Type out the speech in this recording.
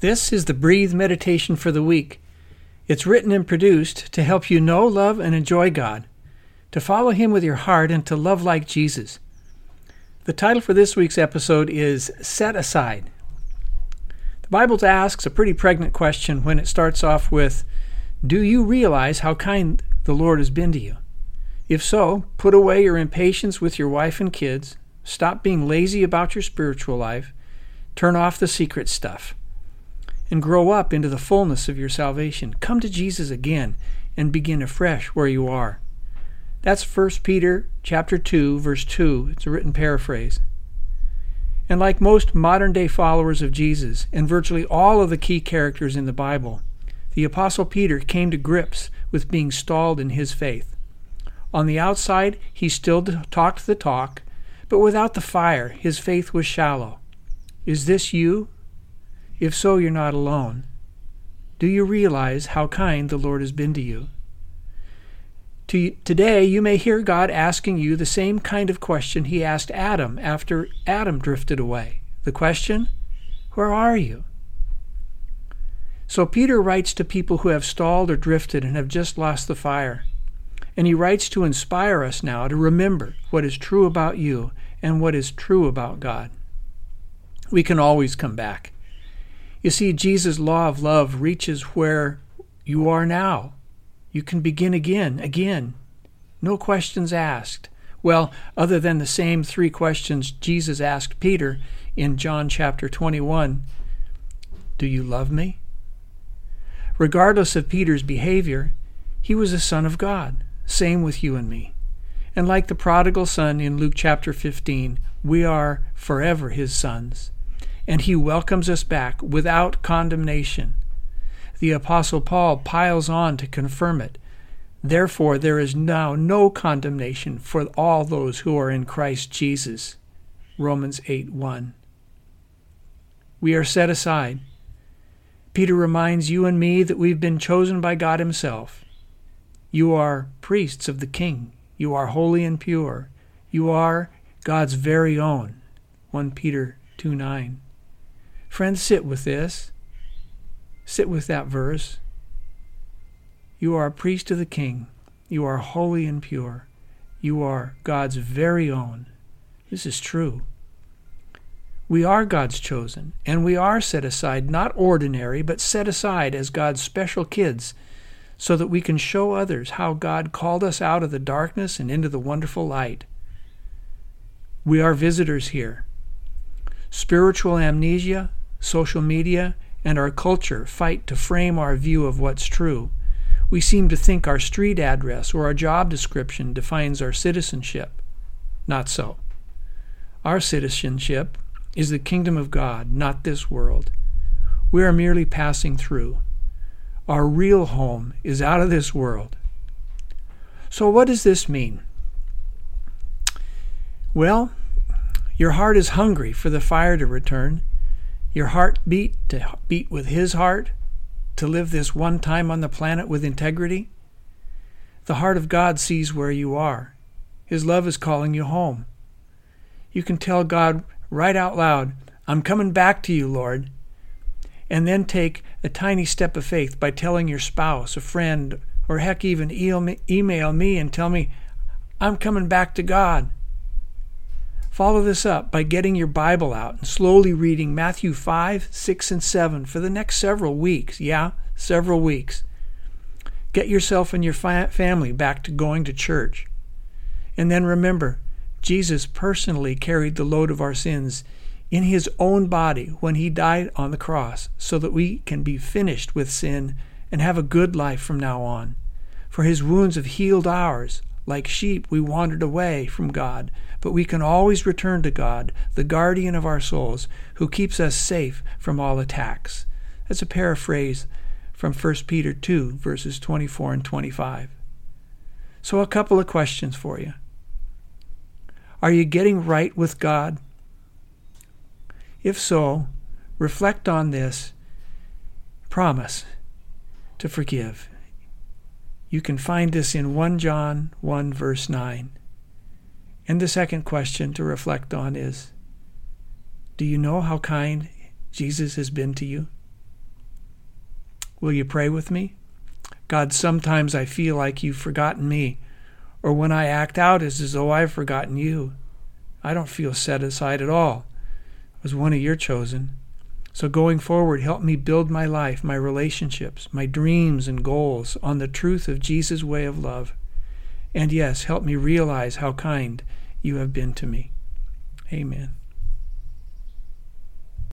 This is the Breathe Meditation for the week. It's written and produced to help you know, love, and enjoy God, to follow Him with your heart, and to love like Jesus. The title for this week's episode is Set Aside. The Bible asks a pretty pregnant question when it starts off with Do you realize how kind the Lord has been to you? If so, put away your impatience with your wife and kids, stop being lazy about your spiritual life, turn off the secret stuff and grow up into the fullness of your salvation. Come to Jesus again and begin afresh where you are. That's 1 Peter chapter 2 verse 2. It's a written paraphrase. And like most modern day followers of Jesus and virtually all of the key characters in the Bible, the apostle Peter came to grips with being stalled in his faith. On the outside, he still talked the talk, but without the fire, his faith was shallow. Is this you? If so, you're not alone. Do you realize how kind the Lord has been to you? To, today, you may hear God asking you the same kind of question he asked Adam after Adam drifted away. The question, Where are you? So Peter writes to people who have stalled or drifted and have just lost the fire. And he writes to inspire us now to remember what is true about you and what is true about God. We can always come back. You see, Jesus' law of love reaches where you are now. You can begin again, again. No questions asked. Well, other than the same three questions Jesus asked Peter in John chapter 21 Do you love me? Regardless of Peter's behavior, he was a son of God. Same with you and me. And like the prodigal son in Luke chapter 15, we are forever his sons and he welcomes us back without condemnation. The Apostle Paul piles on to confirm it. Therefore, there is now no condemnation for all those who are in Christ Jesus. Romans 8 1. We are set aside. Peter reminds you and me that we've been chosen by God Himself. You are priests of the King. You are holy and pure. You are God's very own. 1 Peter 2 9. Friends, sit with this. Sit with that verse. You are a priest of the king. You are holy and pure. You are God's very own. This is true. We are God's chosen, and we are set aside, not ordinary, but set aside as God's special kids, so that we can show others how God called us out of the darkness and into the wonderful light. We are visitors here. Spiritual amnesia, social media, and our culture fight to frame our view of what's true. We seem to think our street address or our job description defines our citizenship. Not so. Our citizenship is the kingdom of God, not this world. We are merely passing through. Our real home is out of this world. So, what does this mean? Well, your heart is hungry for the fire to return, your heart beat to beat with His heart, to live this one time on the planet with integrity? The heart of God sees where you are. His love is calling you home. You can tell God right out loud, I'm coming back to you, Lord. And then take a tiny step of faith by telling your spouse, a friend, or heck, even email me and tell me, I'm coming back to God. Follow this up by getting your Bible out and slowly reading Matthew 5, 6, and 7 for the next several weeks. Yeah, several weeks. Get yourself and your family back to going to church. And then remember, Jesus personally carried the load of our sins in his own body when he died on the cross so that we can be finished with sin and have a good life from now on. For his wounds have healed ours. Like sheep, we wandered away from God, but we can always return to God, the guardian of our souls, who keeps us safe from all attacks. That's a paraphrase from 1 Peter 2, verses 24 and 25. So, a couple of questions for you. Are you getting right with God? If so, reflect on this. Promise to forgive you can find this in 1 John 1, verse 9. And the second question to reflect on is Do you know how kind Jesus has been to you? Will you pray with me? God, sometimes I feel like you've forgotten me, or when I act out, it's as though I've forgotten you. I don't feel set aside at all. I was one of your chosen. So going forward, help me build my life, my relationships, my dreams and goals on the truth of Jesus' way of love. And yes, help me realize how kind you have been to me. Amen.